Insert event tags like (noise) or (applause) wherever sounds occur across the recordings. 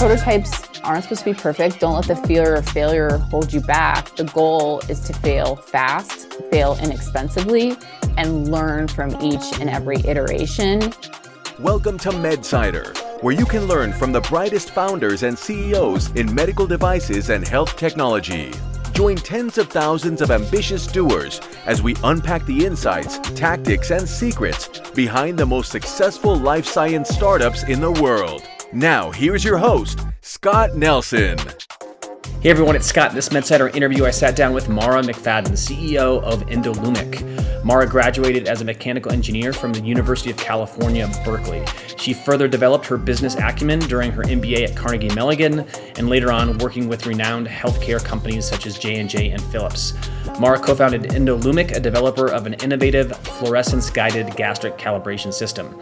prototypes aren't supposed to be perfect. Don't let the fear of failure hold you back. The goal is to fail fast, fail inexpensively, and learn from each and every iteration. Welcome to MedSider, where you can learn from the brightest founders and CEOs in medical devices and health technology. Join tens of thousands of ambitious doers as we unpack the insights, tactics, and secrets behind the most successful life science startups in the world. Now, here's your host, Scott Nelson. Hey everyone, it's Scott. This MedSider interview, I sat down with Mara McFadden, CEO of Endolumik. Mara graduated as a mechanical engineer from the University of California, Berkeley. She further developed her business acumen during her MBA at Carnegie Mellon, and later on working with renowned healthcare companies such as J&J and Philips. Mara co-founded Endolumik, a developer of an innovative fluorescence-guided gastric calibration system.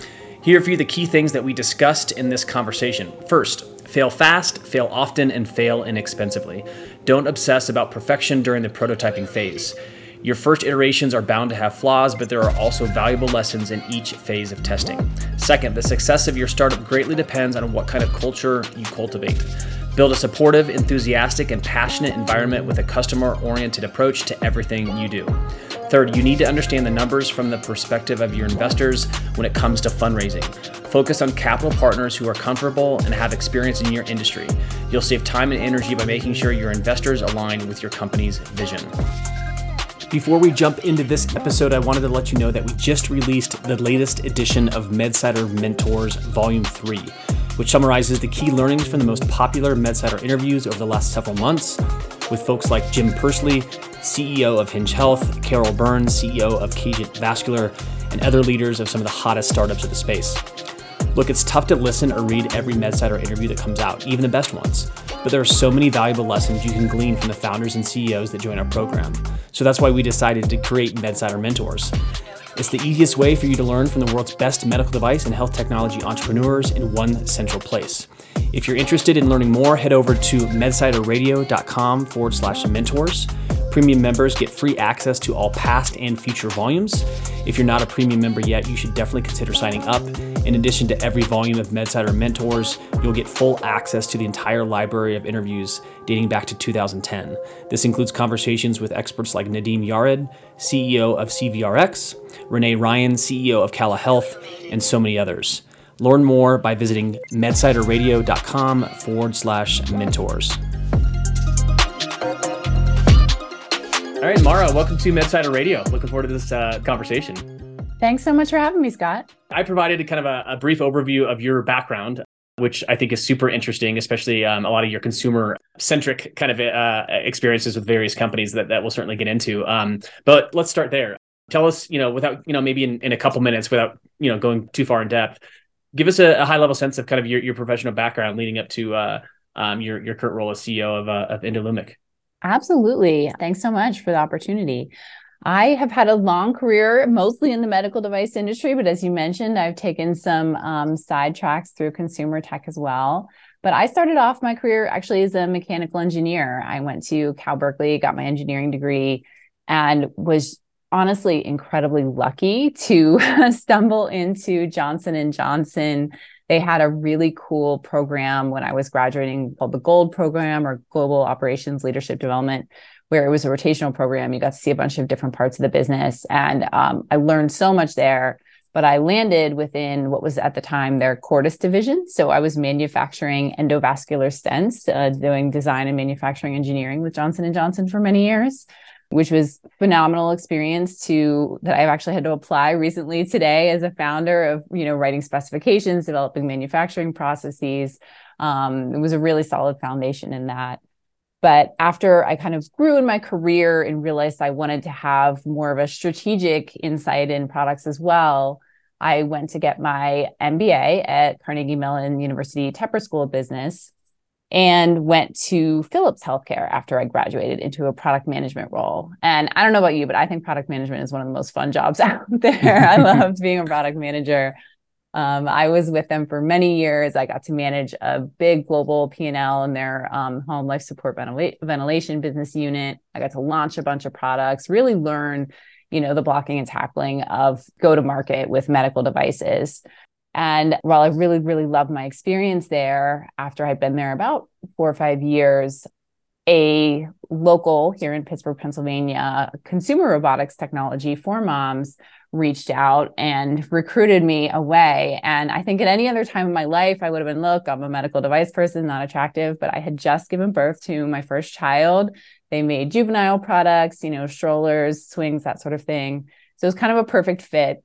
Here are a few of the key things that we discussed in this conversation. First, fail fast, fail often, and fail inexpensively. Don't obsess about perfection during the prototyping phase. Your first iterations are bound to have flaws, but there are also valuable lessons in each phase of testing. Second, the success of your startup greatly depends on what kind of culture you cultivate. Build a supportive, enthusiastic, and passionate environment with a customer oriented approach to everything you do. Third, you need to understand the numbers from the perspective of your investors when it comes to fundraising. Focus on capital partners who are comfortable and have experience in your industry. You'll save time and energy by making sure your investors align with your company's vision. Before we jump into this episode, I wanted to let you know that we just released the latest edition of MedSider Mentors Volume 3, which summarizes the key learnings from the most popular MedSider interviews over the last several months with folks like Jim Pursley, CEO of Hinge Health, Carol Burns, CEO of Cagent Vascular, and other leaders of some of the hottest startups of the space. Look, it's tough to listen or read every MedSider interview that comes out, even the best ones. But there are so many valuable lessons you can glean from the founders and CEOs that join our program. So that's why we decided to create MedSider Mentors. It's the easiest way for you to learn from the world's best medical device and health technology entrepreneurs in one central place. If you're interested in learning more, head over to medsiderradio.com forward slash mentors. Premium members get free access to all past and future volumes. If you're not a premium member yet, you should definitely consider signing up. In addition to every volume of MedSider Mentors, you'll get full access to the entire library of interviews dating back to 2010. This includes conversations with experts like Nadim Yared, CEO of CVRx, Renee Ryan, CEO of Cala Health, and so many others. Learn more by visiting medsiderradio.com forward slash mentors. All right, Mara, welcome to MedSider Radio. Looking forward to this uh, conversation. Thanks so much for having me, Scott. I provided a kind of a, a brief overview of your background, which I think is super interesting, especially um, a lot of your consumer centric kind of uh, experiences with various companies that, that we'll certainly get into. Um, but let's start there. Tell us, you know, without, you know, maybe in, in a couple minutes without, you know, going too far in depth, give us a, a high level sense of kind of your, your professional background leading up to uh, um, your, your current role as CEO of, uh, of Endolumik. Absolutely. Thanks so much for the opportunity. I have had a long career, mostly in the medical device industry, but as you mentioned, I've taken some um, side tracks through consumer tech as well. But I started off my career actually as a mechanical engineer. I went to Cal Berkeley, got my engineering degree, and was honestly incredibly lucky to (laughs) stumble into Johnson and Johnson they had a really cool program when I was graduating called the Gold Program or Global Operations Leadership Development, where it was a rotational program. You got to see a bunch of different parts of the business. And um, I learned so much there. But I landed within what was at the time their Cordis division. So I was manufacturing endovascular stents, uh, doing design and manufacturing engineering with Johnson and Johnson for many years which was phenomenal experience to that I've actually had to apply recently today as a founder of you know writing specifications, developing manufacturing processes. Um, it was a really solid foundation in that. But after I kind of grew in my career and realized I wanted to have more of a strategic insight in products as well, I went to get my MBA at Carnegie Mellon University Tepper School of Business and went to Philips Healthcare after I graduated into a product management role. And I don't know about you, but I think product management is one of the most fun jobs (laughs) out there. I (laughs) loved being a product manager. Um, I was with them for many years. I got to manage a big global P&L in their um, home life support ventil- ventilation business unit. I got to launch a bunch of products, really learn, you know, the blocking and tackling of go to market with medical devices And while I really, really loved my experience there, after I'd been there about four or five years, a local here in Pittsburgh, Pennsylvania, consumer robotics technology for moms reached out and recruited me away. And I think at any other time in my life, I would have been, look, I'm a medical device person, not attractive, but I had just given birth to my first child. They made juvenile products, you know, strollers, swings, that sort of thing. So it was kind of a perfect fit.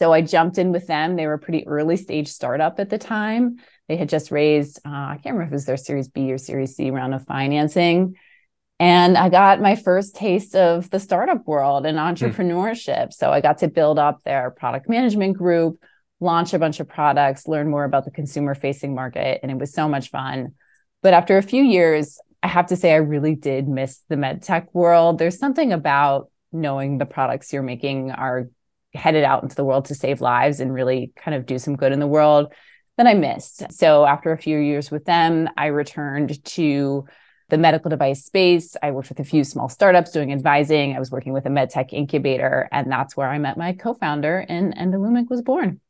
So I jumped in with them. They were a pretty early stage startup at the time. They had just raised, uh, I can't remember if it was their Series B or Series C round of financing. And I got my first taste of the startup world and hmm. entrepreneurship. Mm. So I got to build up their product management group, launch a bunch of products, learn more about the consumer facing market. And it was so much fun. But after a few years, I have to say, I really did miss the med tech world. There's something about knowing the products you're making are headed out into the world to save lives and really kind of do some good in the world that I missed. So after a few years with them, I returned to the medical device space. I worked with a few small startups doing advising. I was working with a medtech incubator, and that's where I met my co-founder and Endolumik was born.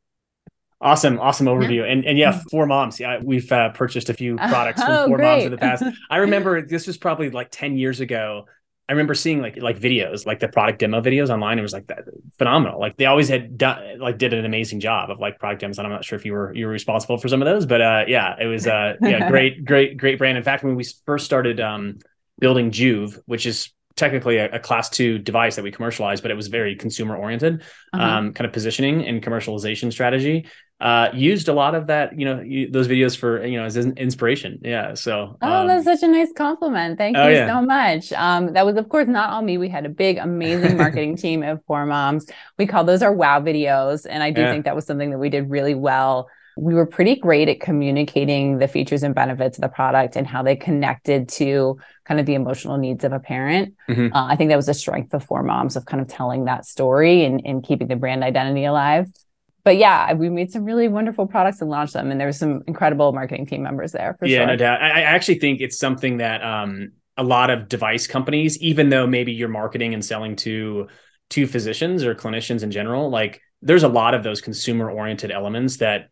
Awesome, awesome overview. Yeah. And and yeah, four moms, yeah, we've uh, purchased a few (laughs) products from oh, for moms in the past. I (laughs) remember this was probably like 10 years ago. I remember seeing like like videos, like the product demo videos online. It was like that phenomenal. Like they always had done like did an amazing job of like product demos. And I'm not sure if you were you were responsible for some of those, but uh yeah, it was uh (laughs) yeah, great, great, great brand. In fact, when we first started um building Juve, which is technically a, a, class two device that we commercialized, but it was very consumer oriented, uh-huh. um, kind of positioning and commercialization strategy uh, used a lot of that, you know, you, those videos for, you know, as inspiration. Yeah. So, oh, um, that's such a nice compliment. Thank oh, you yeah. so much. Um, that was, of course, not all me. We had a big, amazing (laughs) marketing team of four moms. We call those our wow videos. And I do yeah. think that was something that we did really well. We were pretty great at communicating the features and benefits of the product and how they connected to kind of the emotional needs of a parent. Mm-hmm. Uh, I think that was a strength of four moms of kind of telling that story and, and keeping the brand identity alive but yeah, we made some really wonderful products and launched them, and there was some incredible marketing team members there. yeah, sure. no doubt. I, I, actually think it's something that um, a lot of device companies, even though maybe you're marketing and selling to to physicians or clinicians in general, like there's a lot of those consumer oriented elements that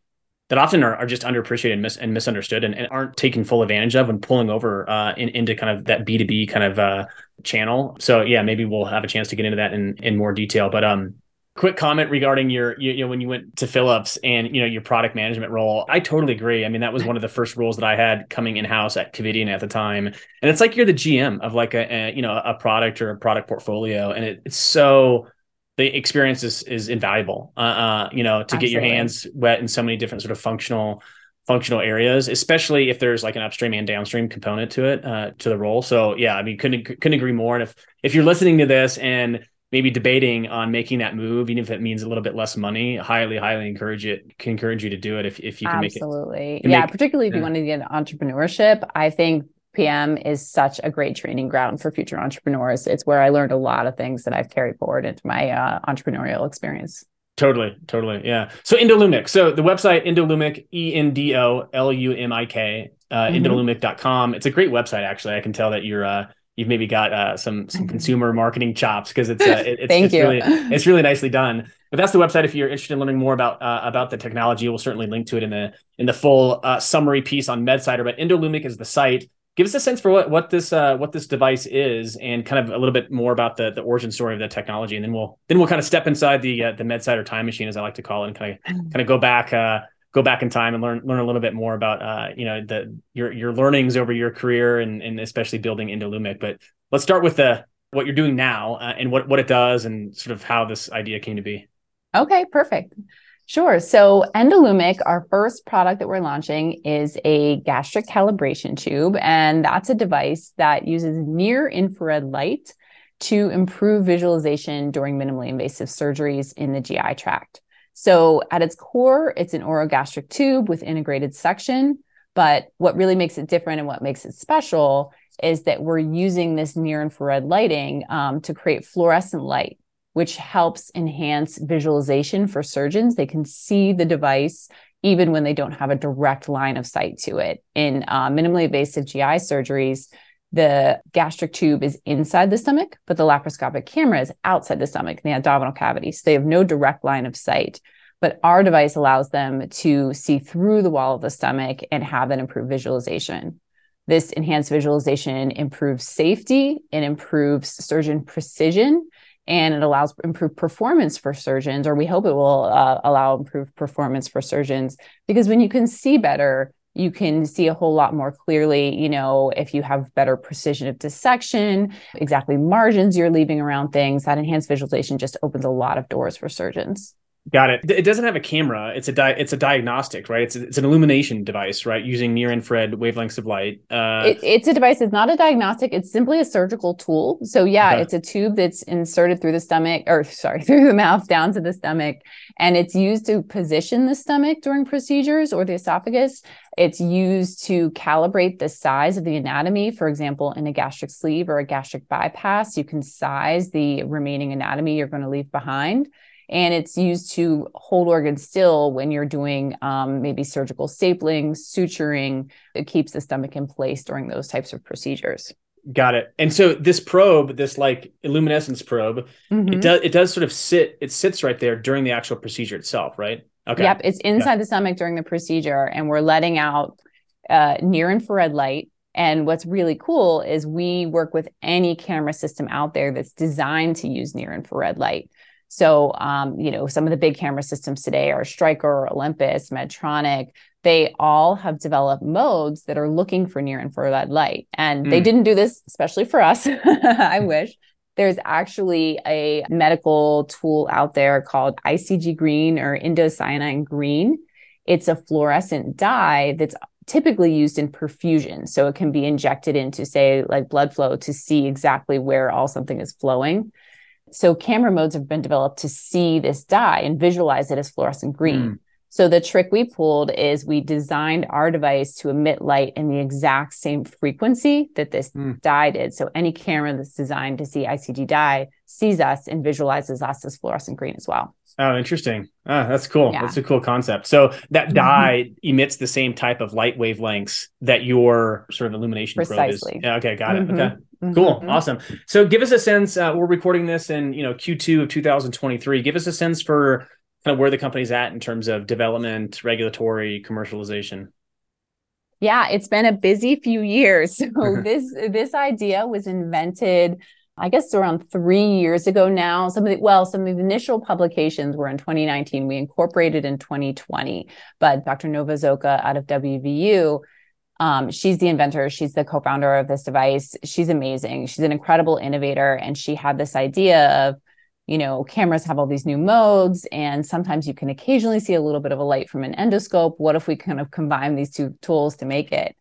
that often are, are just underappreciated and, mis- and misunderstood and, and, aren't taken full advantage of when pulling over uh, in, into kind of that B2B kind of uh, channel. So yeah, maybe we'll have a chance to get into that in, in more detail. But um, quick comment regarding your you, you, know when you went to Philips and you know your product management role. I totally agree. I mean that was one of the first roles that I had coming in house at Covidien at the time, and it's like you're the GM of like a, a you know a product or a product portfolio, and it, it's so the experience is is invaluable. Uh, uh you know to Absolutely. get your hands wet in so many different sort of functional functional areas, especially if there's like an upstream and downstream component to it, uh, to the role. So yeah, I mean, couldn't couldn't agree more. And if if you're listening to this and maybe debating on making that move, even if it means a little bit less money, highly, highly encourage it, can encourage you to do it if, if you can Absolutely. make it. Absolutely. Yeah. Make, particularly if yeah. you want to get entrepreneurship. I think PM is such a great training ground for future entrepreneurs. It's where I learned a lot of things that I've carried forward into my uh, entrepreneurial experience. Totally, totally. Yeah. So Endolumik. So the website Endolumik, E N D O L U M I K, uh, mm-hmm. endolumik.com. It's a great website, actually. I can tell that you're uh, you've maybe got uh, some some (laughs) consumer marketing chops because it's uh, (laughs) it, it's, Thank it's you. really (laughs) it's really nicely done. But that's the website. If you're interested in learning more about uh, about the technology, we'll certainly link to it in the in the full uh, summary piece on MedSider. But Endolumik is the site. Give us a sense for what what this uh, what this device is, and kind of a little bit more about the the origin story of the technology, and then we'll then we'll kind of step inside the uh, the MedSider time machine, as I like to call it, and kind of kind of go back go back in time and learn learn a little bit more about uh, you know the your your learnings over your career and and especially building Endolumik. But let's start with the what you're doing now uh, and what what it does and sort of how this idea came to be. Okay, perfect. Sure. So Endolumik, our first product that we're launching is a gastric calibration tube, and that's a device that uses near infrared light to improve visualization during minimally invasive surgeries in the GI tract. So at its core, it's an orogastric tube with integrated suction. But what really makes it different and what makes it special is that we're using this near infrared lighting um, to create fluorescent light, which helps enhance visualization for surgeons. They can see the device even when they don't have a direct line of sight to it. In uh, minimally invasive GI surgeries, the gastric tube is inside the stomach, but the laparoscopic camera is outside the stomach, in the abdominal cavity. So they have no direct line of sight. but our device allows them to see through the wall of the stomach and have an improved visualization. This enhanced visualization improves safety, it improves surgeon precision, and it allows improved performance for surgeons, or we hope it will uh, allow improved performance for surgeons because when you can see better, you can see a whole lot more clearly, you know, if you have better precision of dissection, exactly margins you're leaving around things, that enhanced visualization just opens a lot of doors for surgeons. Got it. It doesn't have a camera. It's a di- it's a diagnostic, right? It's a, it's an illumination device, right? Using near infrared wavelengths of light. Uh, it, it's a device. It's not a diagnostic. It's simply a surgical tool. So yeah, okay. it's a tube that's inserted through the stomach, or sorry, (laughs) through the mouth down to the stomach, and it's used to position the stomach during procedures or the esophagus. It's used to calibrate the size of the anatomy. For example, in a gastric sleeve or a gastric bypass, you can size the remaining anatomy you're going to leave behind and it's used to hold organs still when you're doing um, maybe surgical stapling, suturing. It keeps the stomach in place during those types of procedures. Got it. And so this probe, this like luminescence probe, mm-hmm. it does it does sort of sit. It sits right there during the actual procedure itself, right? Okay. Yep, it's inside yeah. the stomach during the procedure, and we're letting out uh, near infrared light. And what's really cool is we work with any camera system out there that's designed to use near infrared light. So, um, you know, some of the big camera systems today are Stryker, Olympus, Medtronic. They all have developed modes that are looking for near infrared light. And mm. they didn't do this, especially for us. (laughs) I wish. There's actually a medical tool out there called ICG green or indocyanine green. It's a fluorescent dye that's typically used in perfusion. So it can be injected into, say, like blood flow to see exactly where all something is flowing. So camera modes have been developed to see this dye and visualize it as fluorescent green. Mm. So the trick we pulled is we designed our device to emit light in the exact same frequency that this mm. dye did. So any camera that's designed to see ICG dye sees us and visualizes us as fluorescent green as well. Oh, interesting. Ah, that's cool. Yeah. That's a cool concept. So that mm-hmm. dye mm-hmm. emits the same type of light wavelengths that your sort of illumination Precisely. probe is. Yeah, okay, got it. Mm-hmm. Okay. Mm-hmm. Cool. Awesome. So give us a sense. Uh, we're recording this in you know Q2 of 2023. Give us a sense for kind of where the company's at in terms of development, regulatory, commercialization. Yeah, it's been a busy few years. So (laughs) this this idea was invented I guess around three years ago now. Some of the well, some of the initial publications were in 2019. We incorporated in 2020, but Dr. Nova Szoka out of WVU um, she's the inventor, she's the co founder of this device. She's amazing. She's an incredible innovator. And she had this idea of, you know, cameras have all these new modes, and sometimes you can occasionally see a little bit of a light from an endoscope. What if we kind of combine these two tools to make it?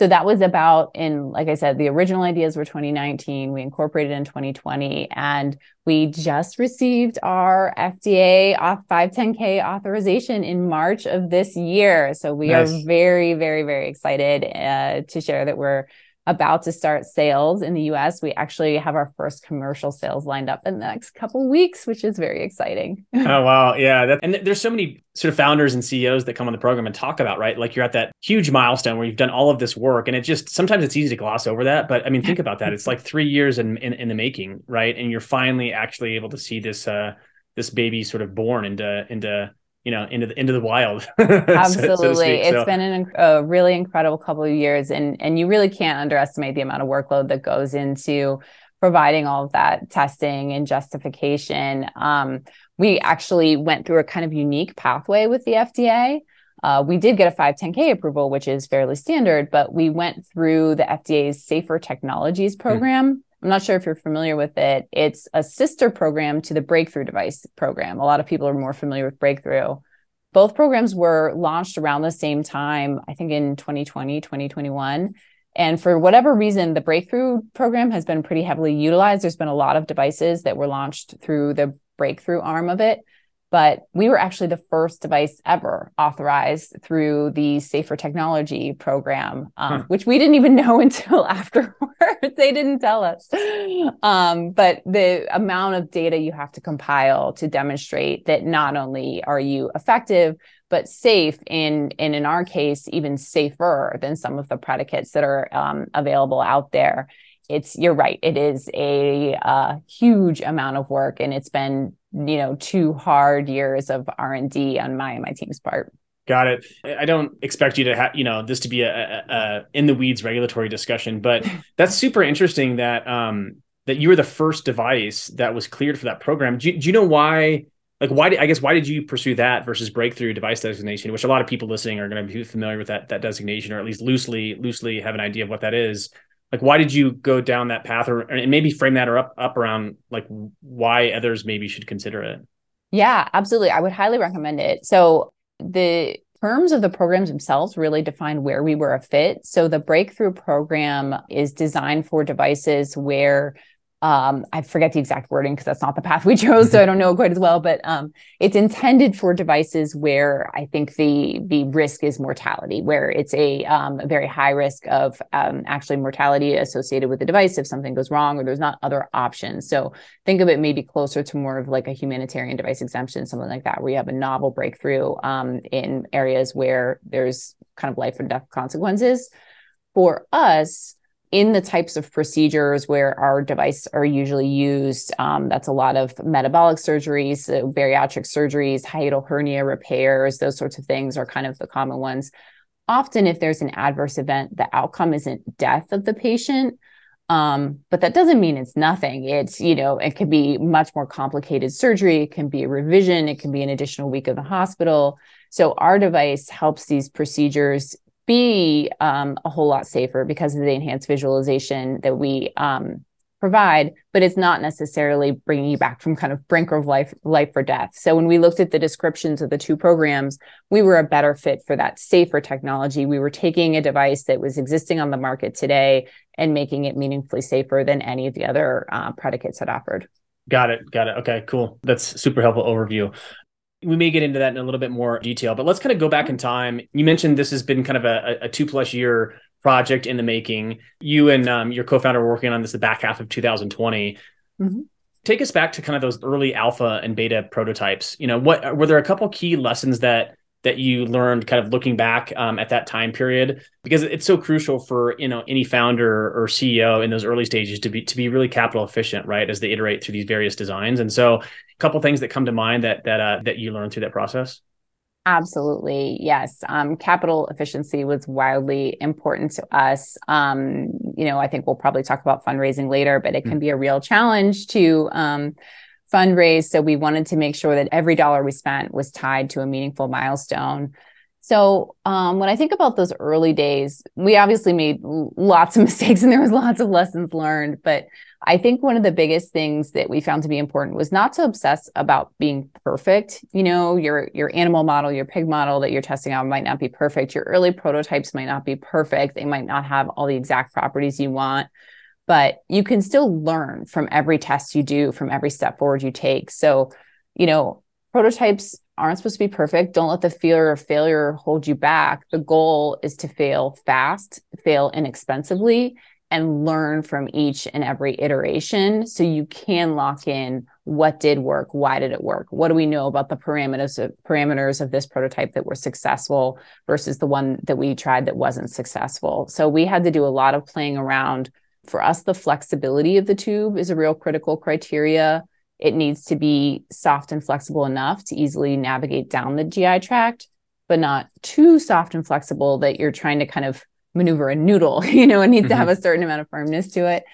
so that was about in like i said the original ideas were 2019 we incorporated in 2020 and we just received our fda off 510k authorization in march of this year so we nice. are very very very excited uh, to share that we're about to start sales in the US. We actually have our first commercial sales lined up in the next couple weeks, which is very exciting. (laughs) oh wow, yeah. That, and there's so many sort of founders and CEOs that come on the program and talk about, right? Like you're at that huge milestone where you've done all of this work and it just sometimes it's easy to gloss over that, but I mean think about that. It's like 3 years in, in in the making, right? And you're finally actually able to see this uh this baby sort of born into into you know into the into the wild absolutely (laughs) so, so It's so. been an, a really incredible couple of years and and you really can't underestimate the amount of workload that goes into providing all of that testing and justification um, we actually went through a kind of unique pathway with the fda uh, we did get a 510k approval which is fairly standard but we went through the fda's safer technologies hmm. program mm. I'm not sure if you're familiar with it. It's a sister program to the Breakthrough Device program. A lot of people are more familiar with Breakthrough. Both programs were launched around the same time, I think in 2020, 2021. And for whatever reason, the Breakthrough program has been pretty heavily utilized. There's been a lot of devices that were launched through the Breakthrough arm of it but we were actually the first device ever authorized through the safer technology program um, huh. which we didn't even know (laughs) until afterwards they didn't tell us um, but the amount of data you have to compile to demonstrate that not only are you effective but safe and, and in our case even safer than some of the predicates that are um, available out there it's you're right it is a uh, huge amount of work and it's been you know two hard years of r&d on my and my team's part Got it. I don't expect you to have, you know, this to be a, a, a, in the weeds regulatory discussion, but (laughs) that's super interesting that um that you were the first device that was cleared for that program. Do you, do you know why? Like, why? Did, I guess why did you pursue that versus breakthrough device designation, which a lot of people listening are going to be familiar with that that designation, or at least loosely loosely have an idea of what that is. Like, why did you go down that path, or and maybe frame that or up up around like why others maybe should consider it? Yeah, absolutely. I would highly recommend it. So the terms of the programs themselves really define where we were a fit. So the breakthrough program is designed for devices where um, I forget the exact wording because that's not the path we (laughs) chose, so I don't know quite as well. But um, it's intended for devices where I think the the risk is mortality, where it's a, um, a very high risk of um, actually mortality associated with the device if something goes wrong or there's not other options. So think of it maybe closer to more of like a humanitarian device exemption, something like that, where you have a novel breakthrough um, in areas where there's kind of life or death consequences. For us, in the types of procedures where our device are usually used, um, that's a lot of metabolic surgeries, so bariatric surgeries, hiatal hernia repairs, those sorts of things are kind of the common ones. Often, if there's an adverse event, the outcome isn't death of the patient. Um, but that doesn't mean it's nothing. It's, you know, it can be much more complicated surgery. It can be a revision. It can be an additional week of the hospital. So our device helps these procedures be um, a whole lot safer because of the enhanced visualization that we um, provide, but it's not necessarily bringing you back from kind of brink of life, life or death. So when we looked at the descriptions of the two programs, we were a better fit for that safer technology. We were taking a device that was existing on the market today and making it meaningfully safer than any of the other uh, predicates had offered. Got it. Got it. Okay, cool. That's super helpful overview we may get into that in a little bit more detail, but let's kind of go back in time. You mentioned this has been kind of a, a two plus year project in the making. You and um, your co-founder were working on this the back half of 2020. Mm-hmm. Take us back to kind of those early alpha and beta prototypes. You know, what were there a couple key lessons that that you learned kind of looking back um, at that time period because it's so crucial for you know any founder or ceo in those early stages to be to be really capital efficient right as they iterate through these various designs and so couple things that come to mind that that uh, that you learned through that process Absolutely. Yes. Um, capital efficiency was wildly important to us. Um, you know, I think we'll probably talk about fundraising later, but it can mm. be a real challenge to um, fundraise. So we wanted to make sure that every dollar we spent was tied to a meaningful milestone. So um, when I think about those early days, we obviously made lots of (laughs) mistakes and there was lots of lessons learned. But I think one of the biggest things that we found to be important was not to obsess about being perfect. You know, your your animal model, your pig model that you're testing out might not be perfect. Your early prototypes might not be perfect. They might not have all the exact properties you want but you can still learn from every test you do, from every step forward you take. So, you know, prototypes aren't supposed to be perfect. Don't let the fear of failure hold you back. The goal is to fail fast, fail inexpensively, and learn from each and every iteration. So you can lock in what did work why did it work? What do we know about the parameters of, parameters of this prototype that were successful versus the one that we tried that wasn't successful? So we had to do a lot of playing around. For us, the flexibility of the tube is a real critical criteria. It needs to be soft and flexible enough to easily navigate down the GI tract, but not too soft and flexible that you're trying to kind of maneuver a noodle. (laughs) You know, it needs mm-hmm. to have mm-hmm. a certain amount of firmness to it.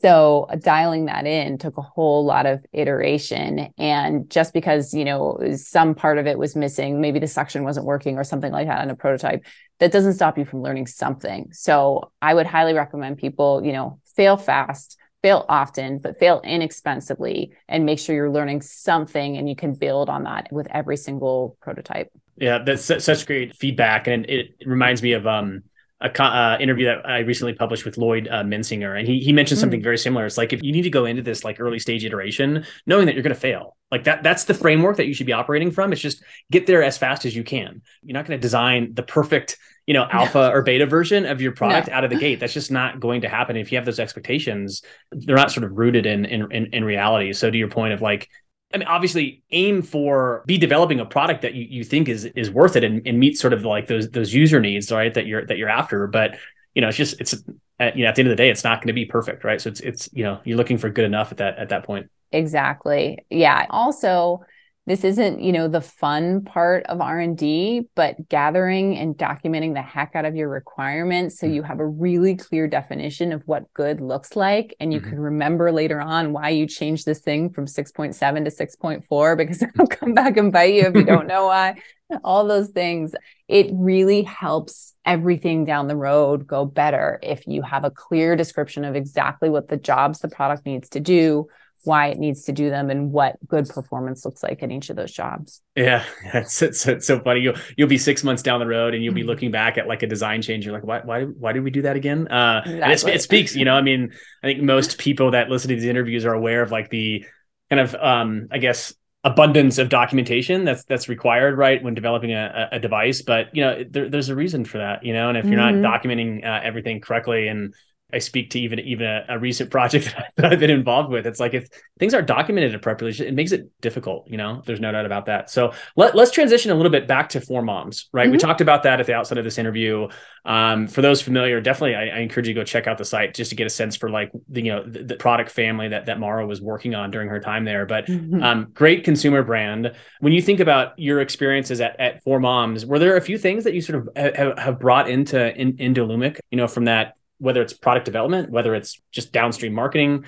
So dialing that in took a whole lot of iteration. And just because, you know, some part of it was missing, maybe the suction wasn't working or something like that on a prototype, that doesn't stop you from learning something. So I would highly recommend people, you know, fail fast, fail often, but fail inexpensively and make sure you're learning something and you can build on that with every single prototype. Yeah, that's such great feedback. And it reminds me of, um, a uh, interview that I recently published with Lloyd uh, Minsinger, and he he mentioned something mm. very similar. It's like if you need to go into this like early stage iteration, knowing that you're going to fail, like that that's the framework that you should be operating from. It's just get there as fast as you can. You're not going to design the perfect you know alpha no. or beta version of your product no. out of the gate. That's just not going to happen. If you have those expectations, they're not sort of rooted in in in, in reality. So to your point of like I mean, obviously, aim for be developing a product that you, you think is is worth it and, and meet sort of like those those user needs, right? That you're that you're after. But you know, it's just it's you know at the end of the day, it's not going to be perfect, right? So it's it's you know you're looking for good enough at that at that point. exactly. Yeah. Also, this isn't you know the fun part of r&d but gathering and documenting the heck out of your requirements so mm-hmm. you have a really clear definition of what good looks like and you mm-hmm. can remember later on why you changed this thing from 6.7 to 6.4 because (laughs) it'll come back and bite you if you don't (laughs) know why all those things it really helps everything down the road go better if you have a clear description of exactly what the jobs the product needs to do why it needs to do them and what good performance looks like in each of those jobs. Yeah, it's, it's, it's so funny. You'll you'll be six months down the road and you'll be mm-hmm. looking back at like a design change. You're like, why why why did we do that again? Uh, exactly. it, it speaks. You know, I mean, I think most people that listen to these interviews are aware of like the kind of um, I guess abundance of documentation that's that's required right when developing a, a device but you know there, there's a reason for that you know and if you're mm-hmm. not documenting uh, everything correctly and I speak to even even a, a, recent project (laughs) that I've been involved with. It's like if things aren't documented appropriately, it makes it difficult. You know, there's no doubt about that. So let, let's transition a little bit back to Four Moms. Right, mm-hmm. we talked about that at the outset of this interview. Um, for those familiar, definitely I, I, encourage you to go check out the site just to get a sense for like the you know the, the product family that that Mara was working on during her time there. But mm-hmm. um, great consumer brand. When you think about your experiences at, at Four Moms, were there a few things that you sort of have, have brought into in, into Lumic? You know, from that whether it's product development, whether it's just downstream marketing,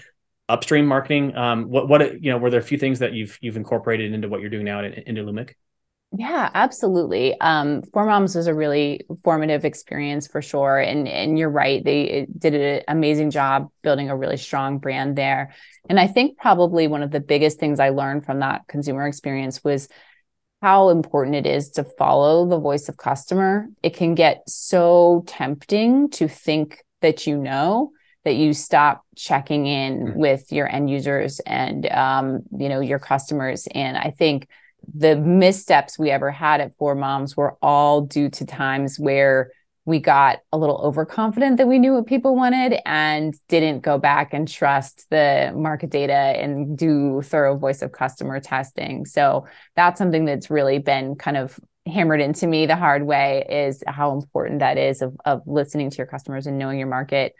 upstream marketing. Um, what what you know, were there a few things that you've you've incorporated into what you're doing now in, into? Yeah, absolutely. Um, Four Moms was a really formative experience for sure, and and you're right. They did an amazing job building a really strong brand there. And I think probably one of the biggest things I learned from that consumer experience was how important it is to follow the voice of customer. It can get so tempting to think that you know that you stop checking in mm-hmm. with your end users and um, you know your customers and i think the missteps we ever had at four moms were all due to times where we got a little overconfident that we knew what people wanted and didn't go back and trust the market data and do thorough voice of customer testing. So that's something that's really been kind of hammered into me the hard way is how important that is of, of listening to your customers and knowing your market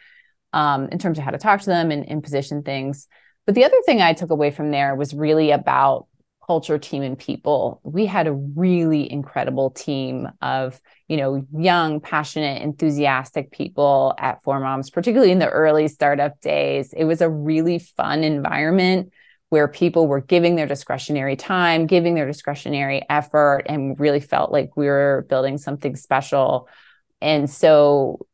um, in terms of how to talk to them and, and position things. But the other thing I took away from there was really about culture, team, and people. We had a really incredible team of, you know, young, passionate, enthusiastic people at Four Moms, particularly in the early startup days. It was a really fun environment where people were giving their discretionary time, giving their discretionary effort, and really felt like we were building something special. And so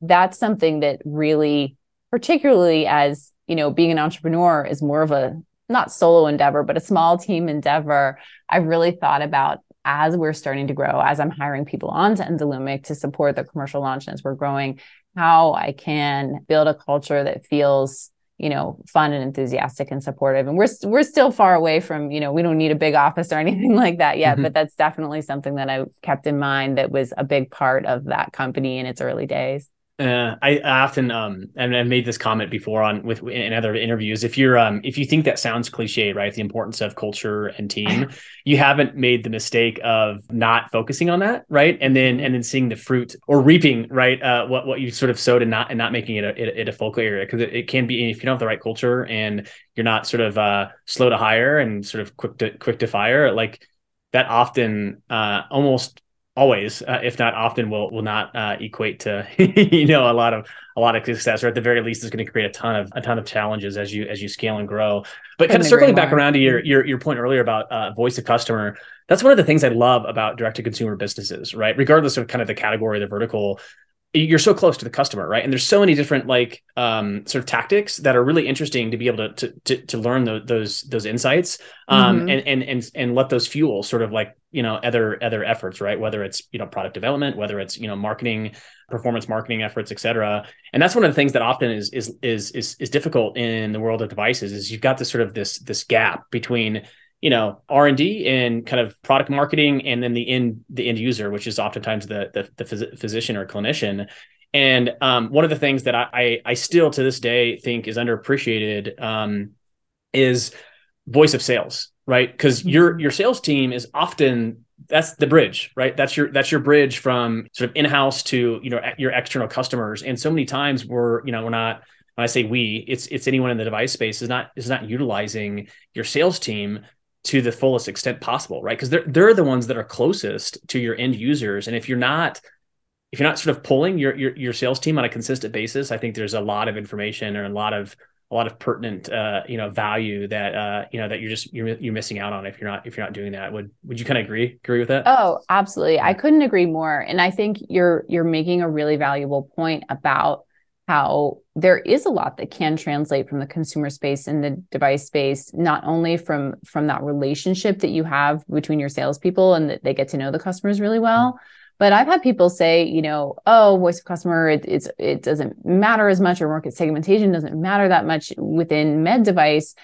that's something that really, particularly as you know, being an entrepreneur is more of a not solo endeavor, but a small team endeavor. I've really thought about as we're starting to grow, as I'm hiring people onto Endolumik to support the commercial launch as we're growing, how I can build a culture that feels you know fun and enthusiastic and supportive and we're we're still far away from you know we don't need a big office or (laughs) anything like that yet mm-hmm. but that's definitely something that I kept in mind that was a big part of that company in its early days uh, I, often um and I've made this comment before on with in other interviews. If you're um if you think that sounds cliche, right? The importance of culture and team, (laughs) you haven't made the mistake of not focusing on that, right? And then and then seeing the fruit or reaping, right? Uh, what what you sort of sowed and not and not making it a, it, a focal area because it, it, can be if you don't have the right culture and you're not sort of uh slow to hire and sort of quick to quick to fire, like that often uh almost always, uh, if not often, will will not uh, equate to (laughs) you know a lot of a lot of success, or at the very least, is going to create a ton of a ton of challenges as you as you scale and grow. But kind of circling back around to your your your point earlier about uh, voice of customer, that's one of the things I love about direct to consumer businesses, right? Regardless of kind of the category, the vertical, you're so close to the customer, right? And there's so many different like um, sort of tactics that are really interesting to be able to to to, to learn the, those those insights um, mm-hmm. and and and and let those fuel sort of like you know other other efforts, right? Whether it's you know product development, whether it's you know marketing, performance marketing efforts, et cetera. And that's one of the things that often is is is is is difficult in the world of devices is you've got this sort of this this gap between you know r&d and kind of product marketing and then the end the end user which is oftentimes the the, the phys- physician or clinician. And um, one of the things that I, I, I still to this day think is underappreciated um, is voice of sales right? Because your your sales team is often that's the bridge right? That's your that's your bridge from sort of in-house to you know your external customers. And so many times we're you know we're not when I say we, it's it's anyone in the device space is not is not utilizing your sales team to the fullest extent possible, right? Because they're they're the ones that are closest to your end users, and if you're not if you're not sort of pulling your, your your sales team on a consistent basis, I think there's a lot of information and a lot of a lot of pertinent uh, you know value that uh, you know that you're just you're, you're missing out on if you're not if you're not doing that. Would would you kind of agree agree with that? Oh, absolutely. I couldn't agree more. And I think you're you're making a really valuable point about how there is a lot that can translate from the consumer space and the device space, not only from from that relationship that you have between your salespeople and that they get to know the customers really well. Mm-hmm but I've had people say, you know, oh, voice of customer, it, it's it doesn't matter as much, or market segmentation doesn't matter that much within med device.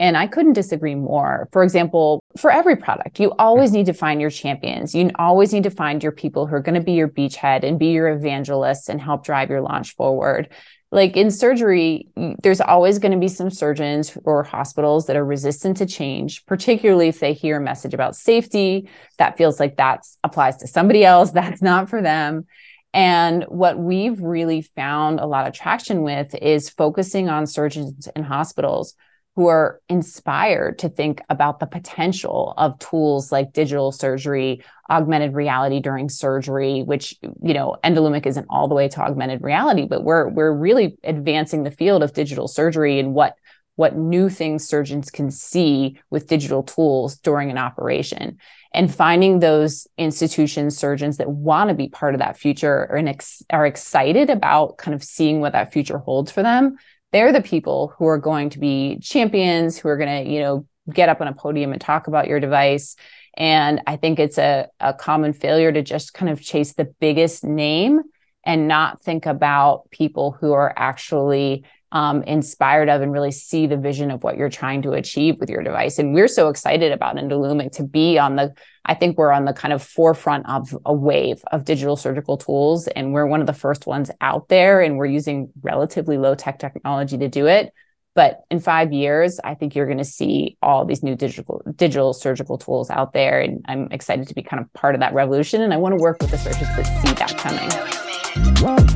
And I couldn't disagree more. For example, for every product, you always need to find your champions. You always need to find your people who are going to be your beachhead and be your evangelists and help drive your launch forward like in surgery there's always going to be some surgeons or hospitals that are resistant to change particularly if they hear a message about safety that feels like that applies to somebody else (laughs) that's not for them. And what we've really found a lot of traction with is focusing on surgeons and hospitals who are inspired to think about the potential of tools like digital surgery, augmented reality during surgery, which, you know, Endolumik isn't all the way to augmented reality, but we're we're really advancing the field of digital surgery and what what new things surgeons can see with digital tools during an operation. And finding those institutions surgeons that want to be part of that future and ex- are excited about kind of seeing what that future holds for them they're the people who are going to be champions who are going to you know get up on a podium and talk about your device. And i think it's a, a common failure to just kind of chase the biggest name and not think about people who are actually um, inspired of and really see the vision of what you're trying to achieve with your device. And we're so excited about Endolumik to be on the, I think we're on the kind of forefront of a wave of digital surgical tools. And we're one of the first ones out there, and we're using relatively low tech technology to do it. But in five years, I think you're going to see all these new digital digital surgical tools out there, and I'm excited to be kind of part of that revolution. And I want to work with the surgeons that see that coming.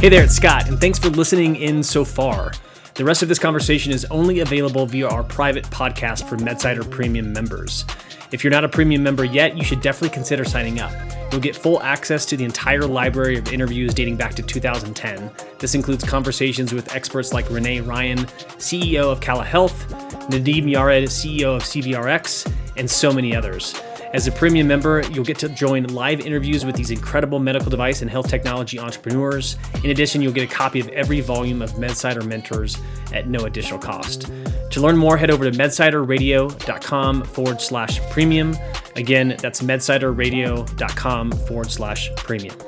Hey there, it's Scott, and thanks for listening in so far. The rest of this conversation is only available via our private podcast for MedSider Premium members. If you're not a premium member yet, you should definitely consider signing up. You'll get full access to the entire library of interviews dating back to 2010. This includes conversations with experts like Renee Ryan, CEO of Cala Health, Nadim Yared, CEO of CVRX, and so many others. As a premium member, you'll get to join live interviews with these incredible medical device and health technology entrepreneurs. In addition, you'll get a copy of every volume of MedSider Mentors at no additional cost. To learn more, head over to medsiderradio.com forward slash premium. Again, that's medsiderradio.com forward slash premium.